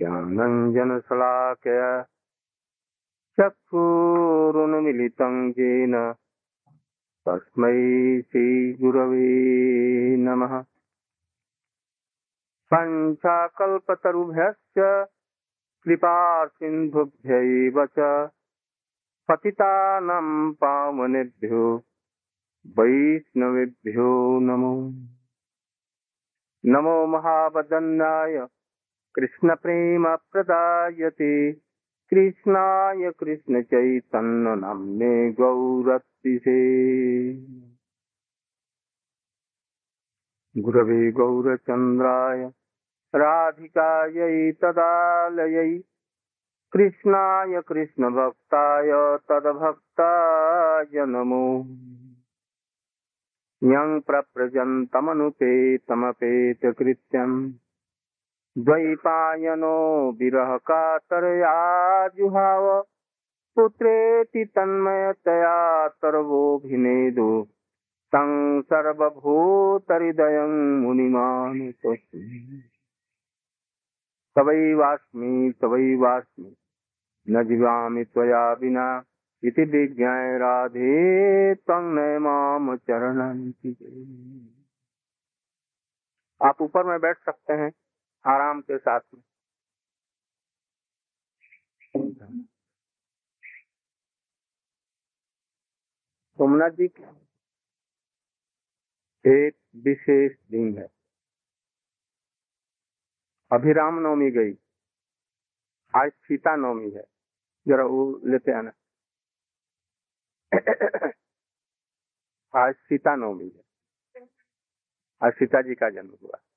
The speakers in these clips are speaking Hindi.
ज्ञानञ्जनशलाकया चक्षुरुन्मिलितं येन। तस्मै श्रीगुरवे नमः। पञ्चाकल्पतरुभ्यश्च कृपासिन्धुभ्यैव च। पतितानां पावनेभ्यो वैष्णवेभ्यो नमो। नमो महावदन्नाय कृष्णप्रेमप्रदायते। कृष्णाय कृष्णचैतन्यनाम्ने गौरतिसे गुरवे गौरचन्द्राय राधिकायै तदालयै। कृष्णाय कृष्णभक्ताय तद्भक्ताय नमो। यं प्रव्रजन्तमनुपेतमपेतकृत्यम्। द्वैपायनो विरह कातरया जुहाव। पुत्रेति तन्मयतया सर्वोऽभिनेदु। तं सर्वभूतहृदयं मुनिमानुतोऽस्मि तवैवास्मि तवैवास्मि। न जीवामि त्वया विना। इति विज्ञाय राधे त्वं नय माम आप ऊपर में बैठ सकते हैं। आराम के साथ में। सोमनाथ जी की एक विशेष दिन है। अभी राम नवमी गई। आज सीता नवमी है। जरा वो लेते आना। आज सीता नवमी है। आज सीता जी का जन्म हुआ।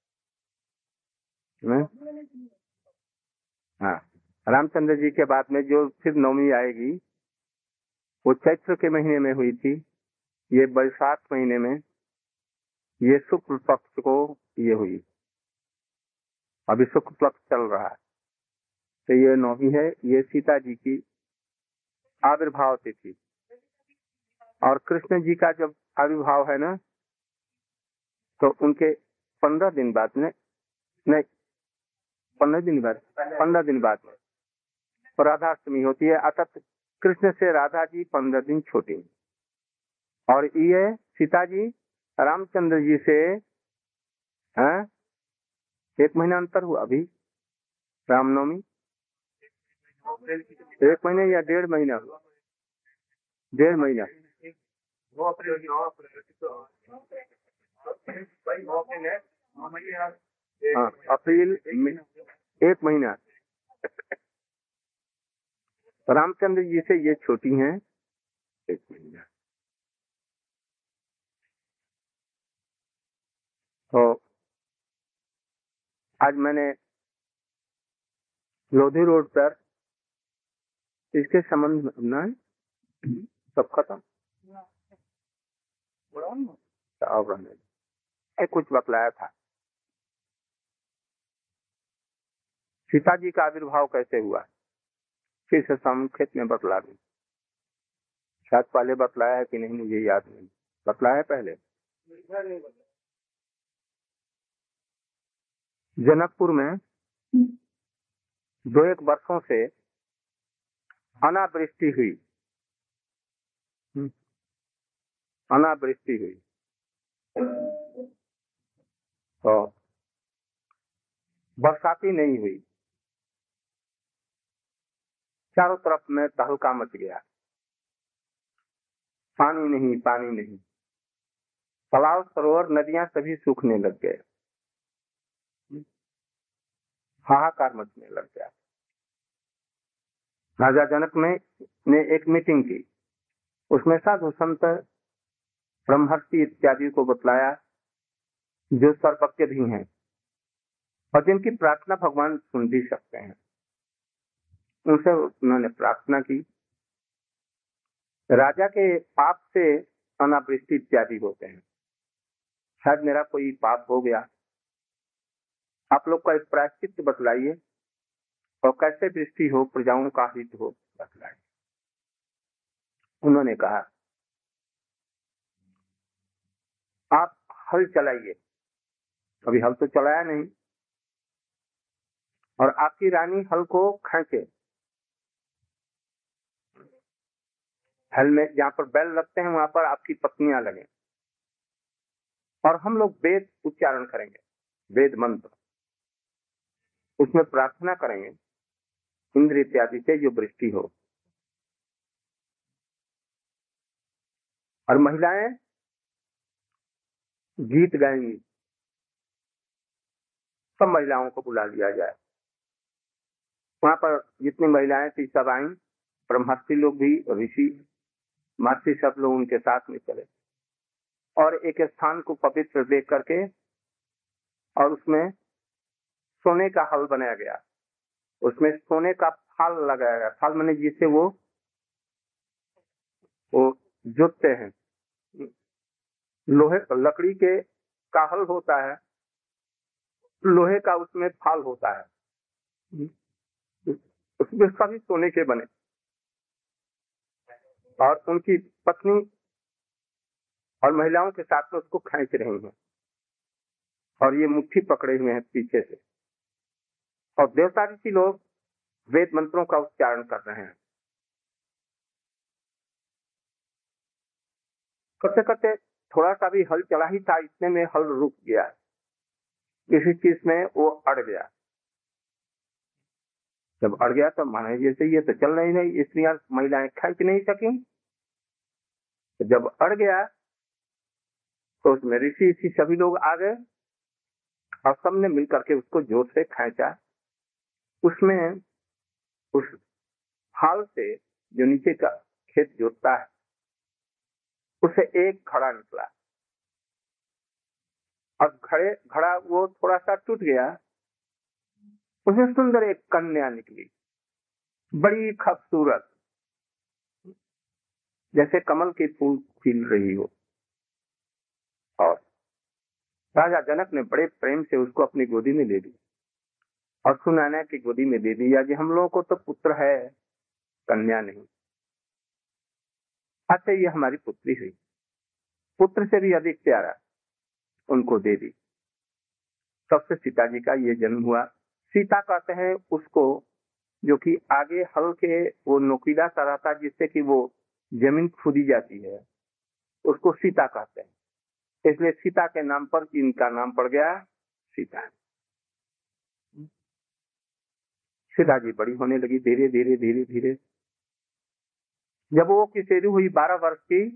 हाँ। रामचंद्र जी के बाद में जो फिर नवमी आएगी, वो चैत्र के महीने में हुई थी, ये बैसाख महीने में, ये शुक्ल पक्ष को ये हुई। अभी शुक्ल पक्ष चल रहा है। तो ये नौमी है, ये सीता जी की आविर्भाव तिथि। और कृष्ण जी का जब आविर्भाव है ना तो उनके पंद्रह दिन बाद में, नहीं पंद्रह दिन बाद, पंद्रह दिन बाद राधाष्टमी होती है, अर्थात कृष्ण से राधा जी पंद्रह दिन छोटे और ये सीता जी रामचंद्र जी से, है, एक महीना अंतर हुआ अभी, रामनवमी। एक महीने या डेढ़ महीना डेढ़ महीना। हाँ अप्रैल एक महीना। रामचंद्र जी से ये छोटी हैं। एक महीना। तो आज मैंने लोधी रोड पर इसके संबंध में सब खत्म। अब रहने कुछ बतलाया था। सीता जी का आविर्भाव कैसे हुआ? फिर से संक्षेप में बतला दी। शायद पहले बतलाया है कि नहीं मुझे याद नहीं। बतलाया है पहले? जनकपुर में दो एक वर्षों से अनावृष्टि हुई। अनावृष्टि हुई। तो बरसाती नहीं हुई। चारों तरफ़ में तहलका मच गया। पानी नहीं पानी नहीं। तालाब सरोवर नदियाँ सभी सूखने लग गए। हाहाकार मचने लग गया। राजा जनक ने, ने एक मीटिंग की। उसमें साधु संत ब्रह्मर्षि इत्यादि को बतलाया जो सर्वज्ञ भी हैं और जिनकी प्रार्थना भगवान सुन भी सकते हैं। उनसे उन्होंने प्रार्थना की। राजा के पाप से अनावृष्टि इत्यादि होते हैं। शायद मेरा कोई पाप हो गया। आप लोग का एक प्रायश्चित बतलाइए और कैसे वृष्टि हो, प्रजाओं का हित हो, बतलाइए। उन्होंने कहा, आप हल चलाइए। अभी हल तो चलाया नहीं। और आपकी रानी हल को खेचे। हल में जहाँ पर बैल लगते हैं, वहाँ पर आपकी पत्नियाँ लगे। और हम लोग वेद उच्चारण करेंगे, वेद मंत्र। उसमें प्रार्थना करेंगे, इंद्र इत्यादि से जो वृष्टि हो। और महिलाएँ गीत गाएँगी। सब महिलाओं को बुला लिया जाए। वहाँ पर जितनी महिलाएँ थी, सब आई। ब्रह्मर्षि लोग भी, ऋषि महर्षि सब लोग उनके साथ में चले। और एक स्थान को पवित्र देख करके और उसमें सोने का हल बनाया गया। उसमें सोने का फाल लगाया गया। फाल मैंने जिसे वो वो जोतते हैं। लोहे, लकड़ी के का हल होता है, लोहे का उसमें फाल होता है। उसमें सभी सोने के बने। और उनकी पत्नी और महिलाओं के साथ में उसको खींच रही हैं। और ये मुट्ठी पकड़े हुए हैं पीछे से। और देवता ऋषि लोग वेद मंत्रों का उच्चारण कर रहे हैं। करते करते थोड़ा सा भी हल चला ही था इतने में हल रुक गया। किसी चीज़ में वो अड़ गया। जब अड़ गया तो माने जैसे ये तो चल नहीं स्त्रियाँ महिलाएँ खींच नहीं सकी। तो जब अड़ गया तो उसमें ऋषि ऋषि सभी लोग आ गए और सबने मिल करके उसको ज़ोर से खेचा। उसमें उस हाल से जो नीचे का खेत जोतता है, उसे एक घड़ा निकला। और घड़े, घड़ा वो थोड़ा सा टूट गया उसे सुंदर एक कन्या निकली, बड़ी खूबसूरत। जैसे कमल के फूल खिल रही हो। और राजा जनक ने बड़े प्रेम से उसको अपनी गोदी में ले ली और सुनाना की गोदी में दे दिया कि हम लोगों को तो पुत्र है, कन्या नहीं। अच्छा ये हमारी पुत्री हुई। पुत्र से भी अधिक प्यारा, उनको दे दी। सबसे सीता जी का ये जन्म हुआ। सीता कहते हैं उसको, जो कि आगे हल के वो नोकीला सा रहता जिससे कि वो ज़मीन खुदी जाती है, उसको सीता कहते हैं। इसलिए सीता के नाम पर इनका नाम पड़ गया सीता। सीता जी बड़ी होने लगी धीरे धीरे धीरे धीरे। जब वो किशोरी हुई बारह वर्ष की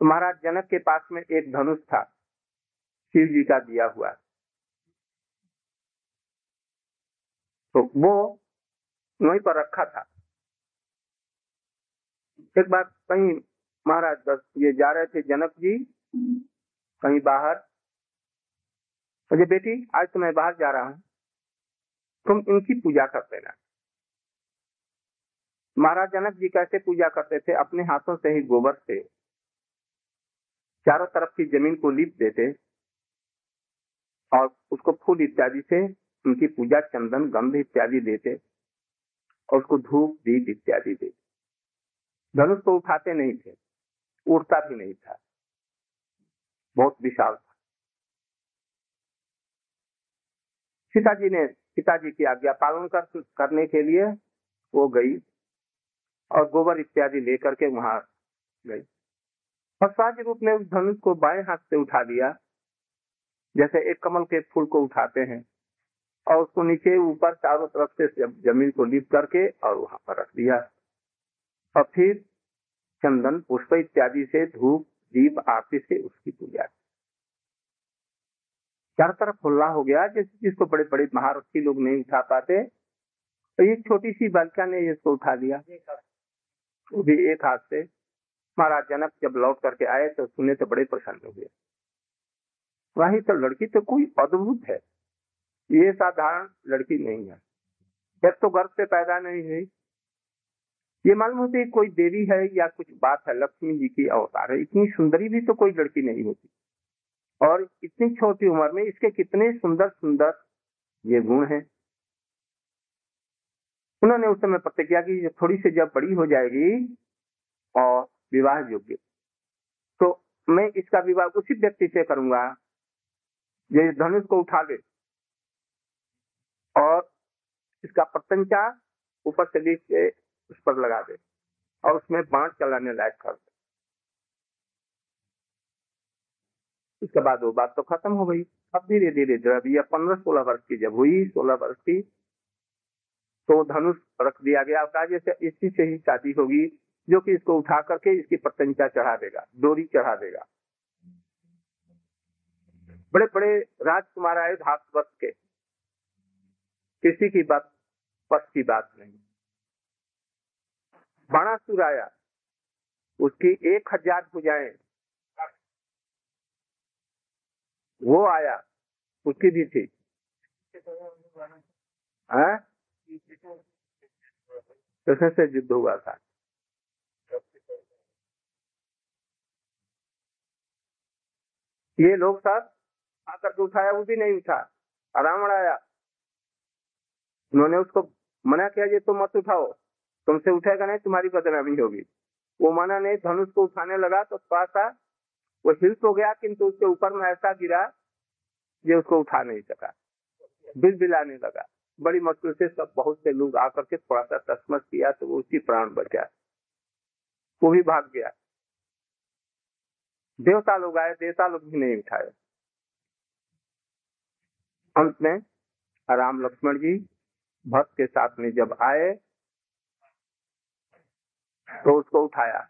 तो महाराज जनक के पास में एक धनुष था, शिव जी का दिया हुआ। तो वो वहीं पर रखा था। एक बार कहीं महाराज बस ये जा रहे थे जनक जी, कहीं बाहर। मुझे, बेटी, आज तो मैं बाहर जा रहा हूँ। तुम इनकी पूजा कर देना महाराज जनक जी कैसे पूजा करते थे? अपने हाथों से ही गोबर से। चारों तरफ़ की ज़मीन को लीप देते और उसको फूल इत्यादि से उनकी पूजा, चंदन, गंध इत्यादि देते और उसको धूप, दीप इत्यादि देते। धनुष को उठाते नहीं थे उड़ता भी नहीं था। बहुत विशाल था। सीता जी ने पिताजी की आज्ञा पालन कर, करने के लिए वो गई और गोबर इत्यादि लेकर के वहाँ गई। और सहज रूप में उस धनुष को बाएँ हाथ से उठा लिया। जैसे एक कमल के फूल को उठाते हैं और उसको नीचे ऊपर चारों तरफ़ से ज़मीन को लिप करके और वहाँ पर रख दिया। और फिर चंदन, पुष्प इत्यादि से धूप, दीप आरती से उसकी पूजा चारों तरफ़ खुला हो गया, जैसे जिसको बड़े बड़े महारथी लोग नहीं उठा पाते। तो ये छोटी सी बालिका ने इसको उठा दिया वो भी एक हाथ से। महाराज जनक जब लौट करके आए तो सुने तो बड़े प्रसन्न हो गए। वही तो लड़की तो कोई अद्भुत है। ये साधारण लड़की नहीं है। जब तो गर्भ से पैदा नहीं हुई ये मालूम होती है कोई देवी है या कुछ बात है, लक्ष्मी जी की अवतार है। इतनी सुंदरी भी तो कोई लड़की नहीं होती। और इतनी छोटी उम्र में इसके कितने सुंदर सुंदर ये गुण हैं। उन्होंने उस समय प्रतिज्ञा की थोड़ी सी जब बड़ी हो जाएगी और विवाह योग्य। तो मैं इसका विवाह उसी व्यक्ति से करूँगा जो धनुष को उठा ले। और इसका प्रतंचा ऊपर से उस पर लगा दे और उसमें बाण चलाने लायक कर दे। उसके बाद वो बात तो खत्म हो गई। अब धीरे धीरे जब यह पंद्रह सोलह वर्ष की जब हुई, सोलह वर्ष की तो धनुष रख दिया गया। कहा जैसे इसी से ही शादी होगी, जो कि इसको उठा करके इसकी प्रतंचा चढ़ा देगा, डोरी चढ़ा देगा। बड़े बड़े राजकुमार आए भारतवर्ष के। किसी की बात पस की बात नहीं। बाणासुर आया। उसकी एक हज़ार भुजाएँ वो आया। उसकी भी थी। हाँ? कृष्ण से युद्ध हुआ था। ये लोग सब आकर के उठाया, वो भी नहीं उठा। रावण आया। उन्होंने उसको मना किया, ये तो मत उठाओ। तुमसे उठेगा नहीं तुम्हारी बदनामी होगी। वो माना, नहीं, धनुष को उठाने लगा तो पासा वो हिल तो गया, किंतु उसके ऊपर में ऐसा गिरा, ये उसको उठा नहीं सका बिल बिलाने लगा। बड़ी मुश्किल से सब, बहुत से लोग आकर के थोड़ा सा तस्मस किया तो वो उसकी प्राण बचा। वो भी भाग गया। देवता लोग आए, देवता लोग भी नहीं उठाए। अंत में राम लक्ष्मण जी भक्त के साथ में जब आए तो उसको उठाया।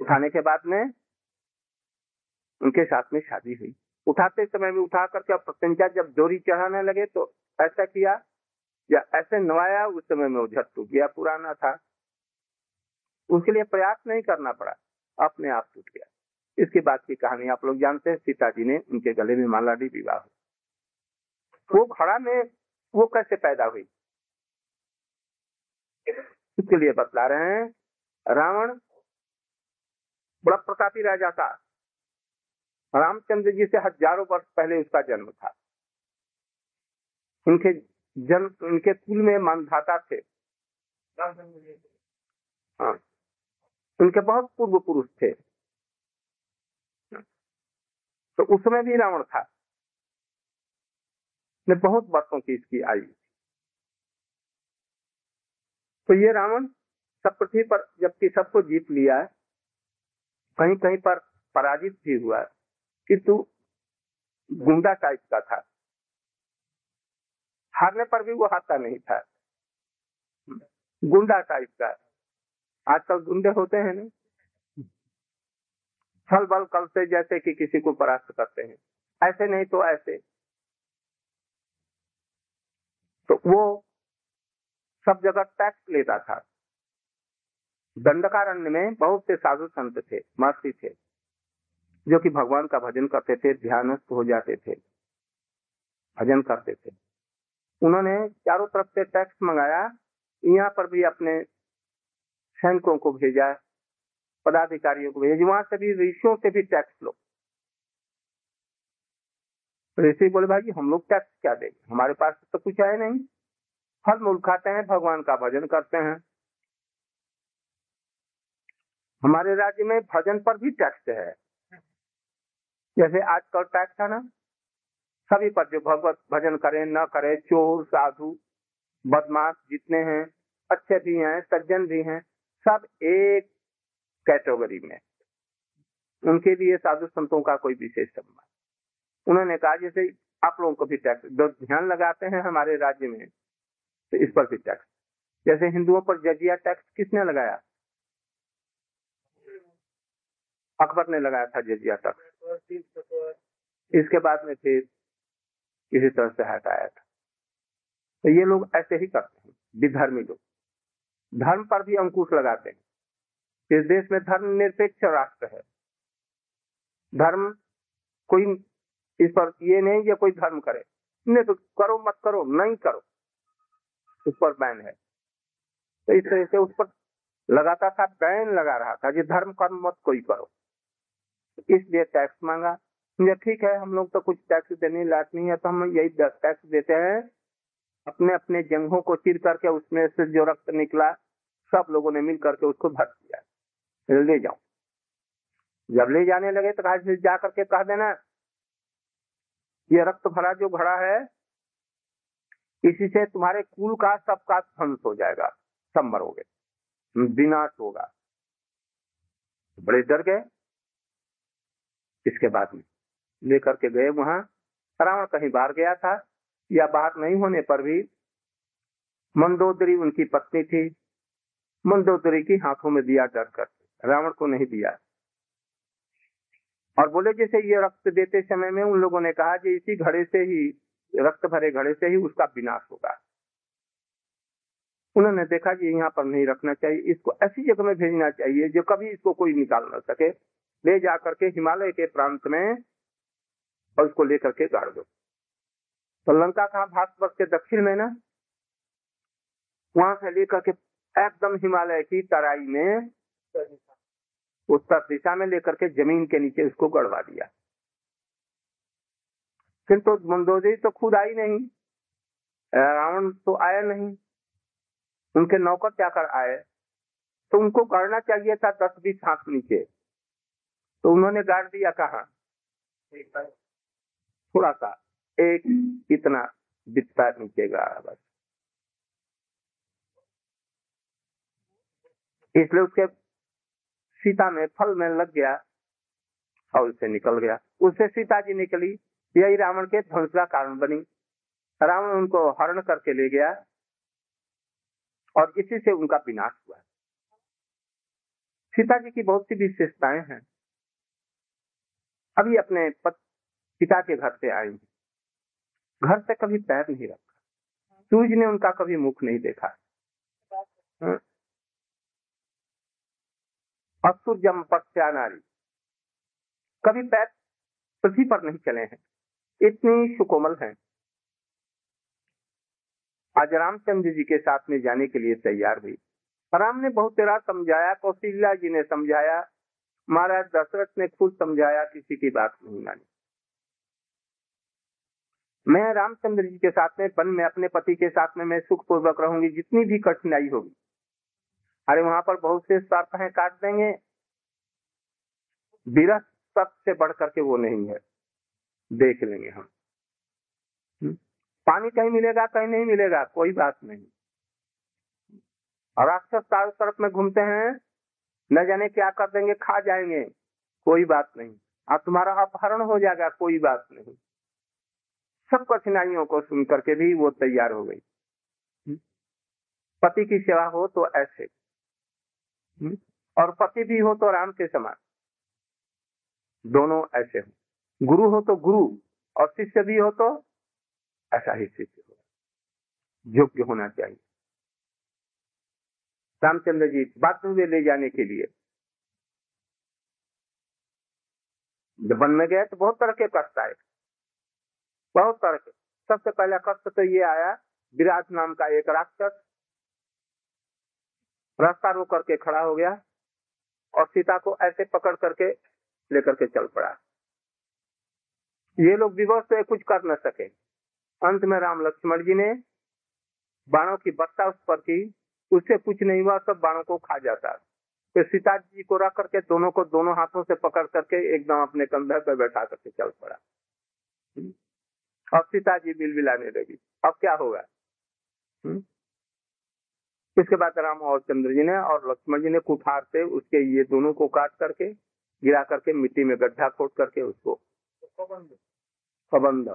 उठाने के बाद में उनके साथ में शादी हुई। उठाते समय में उठा करके अब प्रत्यंचा जब डोरी चढ़ाने लगे तो ऐसा किया, या ऐसे नवाया, उस समय में झट टूट गया। पुराना था। उसके लिए प्रयास नहीं करना पड़ा। अपने आप टूट गया। इसके बाद की कहानी आप लोग जानते हैं। सीता जी ने उनके गले में मालाडी विवाह वो घड़ा में वो कैसे पैदा हुई? इसके लिए बतला रहे हैं, रावण बड़ा प्रतापी राजा था रामचंद्र जी से हज़ारों वर्ष पहले उसका जन्म था। उनके जन्म उनके कुल में मानधाता थे। हाँ उनके बहुत पूर्व पुरुष थे। तो उस समय भी रावण था। ने बहुत वर्षों की इसकी आयु। तो ये रावण सब पृथ्वी पर जबकि सबको जीत लिया है कहीं कहीं पर पराजित भी हुआ है किंतु गुंडा टाइप का था। हारने पर भी वो हारता नहीं था। गुंडा टाइप का आजकल गुंडे होते हैं ना। छल बल कल से जैसे कि किसी को परास्त करते हैं। ऐसे नहीं तो ऐसे। तो वो सब जगह टैक्स लेता था। दंडकारण्य में बहुत से साधु संत थे, महर्षि थे, जो कि भगवान का भजन करते थे, ध्यानस्थ हो जाते थे, भजन करते थे। उन्होंने चारों तरफ़ से टैक्स मंगाया, यहाँ पर भी अपने सैनिकों को भेजा, पदाधिकारियों को भेजा, वहाँ से भी ऋषियों से भी टैक्स लो। ऋषि बोले, भाई, हम लोग टैक्स क्या देंगे? हमारे पास तो कुछ है नहीं। फल मूल खाते हैं, भगवान का भजन करते हैं। हमारे राज्य में भजन पर भी टैक्स है। जैसे आजकल टैक्स है ना, सभी पर जो भगवत भजन करे, न करे, चोर, साधु, बदमाश जितने हैं, अच्छे भी हैं, सज्जन भी हैं, सब एक कैटेगरी में। उनके लिए साधु संतों का कोई विशेष सम्मान उन्होंने कहा, जैसे आप लोगों को भी टैक्स ध्यान लगाते हैं हमारे राज्य में तो इस पर भी टैक्स जैसे हिंदुओं पर जजिया टैक्स किसने लगाया? अकबर ने लगाया था जजिया टैक्स इसके बाद में फिर किसी तरह से हटाया था। तो ये लोग ऐसे ही करते हैं, विधर्मी लोग। धर्म पर भी अंकुश लगाते हैं। इस देश में धर्म निरपेक्ष राष्ट्र है। धर्म कोई इस पर ये नहीं कि कोई धर्म करे। नहीं तो करो मत करो, नहीं करो। उस पर बैन है। तो इस तरह से उस पर लगाता था बैन लगा रहा था कि धर्म कर्म मत कोई करो। इसलिए टैक्स मांगा। मुझे ठीक है, हम लोग तो कुछ टैक्स देने लायक नहीं है तो हम यही टैक्स देते हैं। अपने अपने जंगों को चिर करके उसमें से जो रक्त निकला, सब लोगों ने मिल करके उसको भर दिया। ले जाओ। जब ले जाने लगे तो कहा जा करके कह देना, ये रक्त भरा जो घड़ा है इसी से तुम्हारे कुल का सबका ध्वंस हो जाएगा सब मरोगे विनाश होगा। बड़े डर गए। इसके बाद में लेकर के गए वहाँ। रावण कहीं बाहर गया था या बाहर नहीं होने पर भी मंदोदरी उनकी पत्नी थी। मंदोदरी की हाथों में दिया डर कर, रावण को नहीं दिया। और बोले, जैसे ये रक्त देते समय में उन लोगों ने कहा कि इसी घड़े से ही रक्त भरे घड़े से ही उसका विनाश होगा। उन्होंने देखा कि यहाँ पर नहीं रखना चाहिए, इसको ऐसी जगह में भेजना चाहिए जो कभी इसको कोई निकाल न सके। ले जा करके हिमालय के प्रांत में और उसको लेकर के गाड़ दो। तो लंका कहा भारतवर्ष के दक्षिण में ना? वहाँ से लेकर के एकदम हिमालय की तराई में, उत्तर दिशा में लेकर के ज़मीन के नीचे उसको गड़वा दिया। किंतु तो मंदोदरी तो खुद आई नहीं रावण तो आया नहीं। उनके नौकर क्या कर आए? तो उनको करना चाहिए था दस बीस हाथ नीचे। तो उन्होंने गाड़ दिया कहा? थोड़ा सा, एक इतना बिस्ता नीचे गाड़ा बस। इसलिए उसके सीता में फल में लग गया और उससे निकल गया। उससे सीता जी निकली यही रावण के ध्वंस का कारण बनी। रावण उनको हरण करके ले गया और इसी से उनका विनाश हुआ। सीता जी की बहुत सी विशेषताएँ हैं। अभी अपने पिता के घर से आई घर से कभी पैर नहीं रखा। सूर्य ने उनका कभी मुख नहीं देखा। हाँ। असुर जम पक्षा नारी। कभी पैर पृथ्वी पर नहीं चले हैं। इतनी सुकोमल है। आज रामचंद्र जी के साथ में जाने के लिए तैयार हुई। राम ने बहुत तेरा समझाया कौशल्या जी ने समझाया, महाराज दशरथ ने खुद समझाया, किसी की बात नहीं मानी। मैं रामचंद्र जी के साथ में वन में अपने पति के साथ में, मैं सुख पूर्वक रहूँगी, जितनी भी कठिनाई होगी। अरे वहाँ पर बहुत से स्वार्थ हैं, काट देंगे। विरह सबसे बढ़ करके वो नहीं है। देख लेंगे हम हम्म? पानी कहीं मिलेगा, कहीं नहीं मिलेगा, कोई बात नहीं। और राक्षस चारों तरफ़ में घूमते हैं, न जाने क्या कर देंगे, खा जाएँगे, कोई बात नहीं। अब तुम्हारा अपहरण हो जाएगा, कोई बात नहीं। सब कठिनाइयों को सुन करके भी वो तैयार हो गई। हम्म? पति की सेवा हो तो ऐसे। हम्म? और पति भी हो तो राम के समान। दोनों ऐसे हो। गुरु हो तो गुरु, और शिष्य भी हो तो ऐसा ही शिष्य हो योग्य होना चाहिए। रामचंद्र जी बाध्य हुए ले जाने के लिए। जब वन में गए तो बहुत तरह के कष्ट आए। बहुत तरह के। सबसे पहला कष्ट तो ये आया विराट नाम का एक राक्षस रास्ता रोक करके खड़ा हो गया और सीता को ऐसे पकड़ करके लेकर के चल पड़ा। ये लोग विवश से कुछ कर न सके। अंत में राम लक्ष्मण जी ने बाणों की बत्ता उस पर की, उससे कुछ नहीं हुआ, सब बाणों को खा जाता। फिर तो सीता जी को रख करके दोनों को दोनों हाथों से पकड़ करके एकदम अपने कंधे पर बैठा करके चल पड़ा। अब सीता जी बिल बिलबिलाने लगी। अब क्या होगा? हम्म? इसके बाद राम और चंद्र जी ने और लक्ष्मण जी ने कुठार से उसके ये दोनों को काट करके, गिरा करके मिट्टी में गड्ढा खोद करके उसको प्रबंध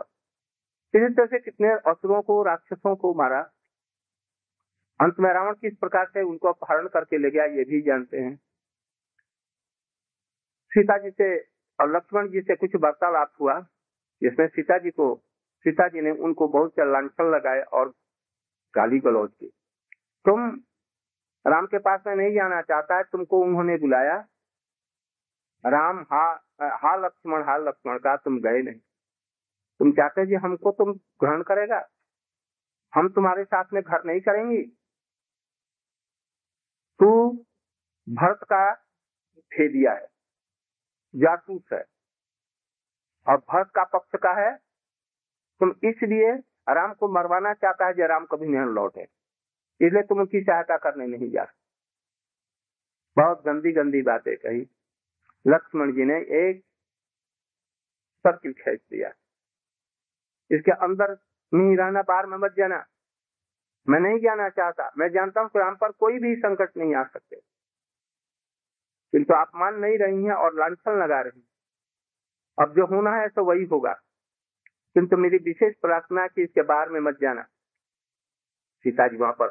इसी तरह से कितने असुरों को, राक्षसों को मारा? अंत में रावण किस प्रकार से उनको अपहरण करके ले गया, ये भी जानते हैं। सीता जी से, और लक्ष्मण जी से कुछ वार्तालाप हुआ, जिसमें सीता जी को सीता जी ने उनको बहुत से लाछन लगाए और गाली गलौज की। तुम राम के पास में नहीं जाना चाहता है, तुमको उन्होंने बुलाया। राम, हा हा, लक्ष्मण हा, लक्ष्मण का तुम गए नहीं। तुम चाहते जी हमको तुम ग्रहण करेगा? हम तुम्हारे साथ में घर नहीं करेंगी? तू भरत का भेदिया है, जासूस है, और भरत का पक्ष का है। तुम इसलिए राम को मरवाना चाहता है जो राम कभी नहीं लौटे। इसलिए तुम उनकी सहायता करने नहीं जा बहुत गंदी गंदी बातें कही। लक्ष्मण जी ने एक सर्किल खींच दिया। इसके अंदर रहना, बाहर में मत जाना। मैं नहीं जाना चाहता। मैं जानता हूँ राम पर कोई भी संकट नहीं आ सकते। किंतु आप मान नहीं रही हैं और लांछन लगा रही हैं। अब जो होना है तो वही होगा। किंतु मेरी विशेष प्रार्थना की इसके बाहर में मत जाना। सीता जी वहाँ पर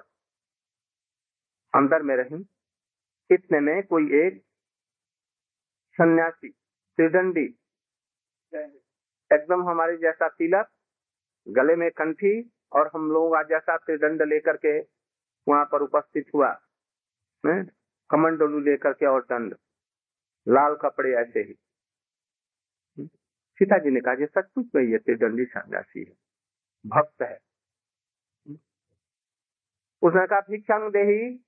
अंदर में रही। इतने में कोई एक सन्यासी, त्रिदंडी। एकदम हमारे जैसा तिलक, गले में कंठी और हम लोग आज जैसा त्रिदंड लेकर के वहाँ पर उपस्थित हुआ। कमंडलू लेकर के और दंड। लाल कपड़े ऐसे ही। सीता जी ने कहा सचमुच में ये त्रिदंडी सन्यासी है। भक्त है। उसने कहा, भिक्षा देही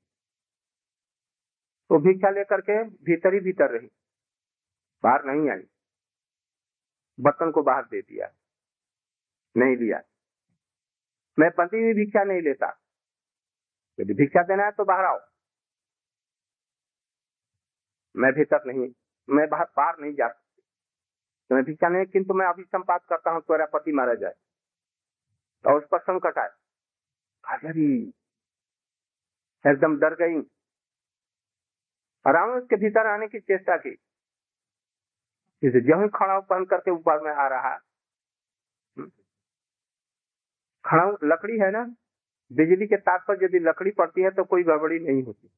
तो भिक्षा लेकर के भीतर ही भीतर रही। बाहर नहीं आई। बर्तन को बाहर दे दिया। नहीं दिया मैं पति भी भिक्षा नहीं लेता। यदि भिक्षा देना है तो बाहर आओ। मैं भीतर नहीं, मैं बाहर बाहर नहीं जा सकती। तो मैं भिक्षा नहीं, किंतु मैं अभी संपात करता हूँ, तुम्हारा पति मारा जाए। और उस पर संकट आए। एकदम डर गई। आराम उसके भीतर आने की चेष्टा की। जैसे जो खड़ा पहन करके ऊपर में आ रहा खड़ा लकड़ी है ना? बिजली के तार पर यदि लकड़ी पड़ती है तो कोई गड़बड़ी नहीं होती।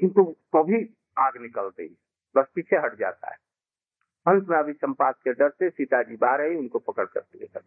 किंतु तो भी आग निकलती है, बस पीछे हट जाता है। हंस में अभी संपात के डर से सीता जी बाहर आई, उनको पकड़ करके लेकर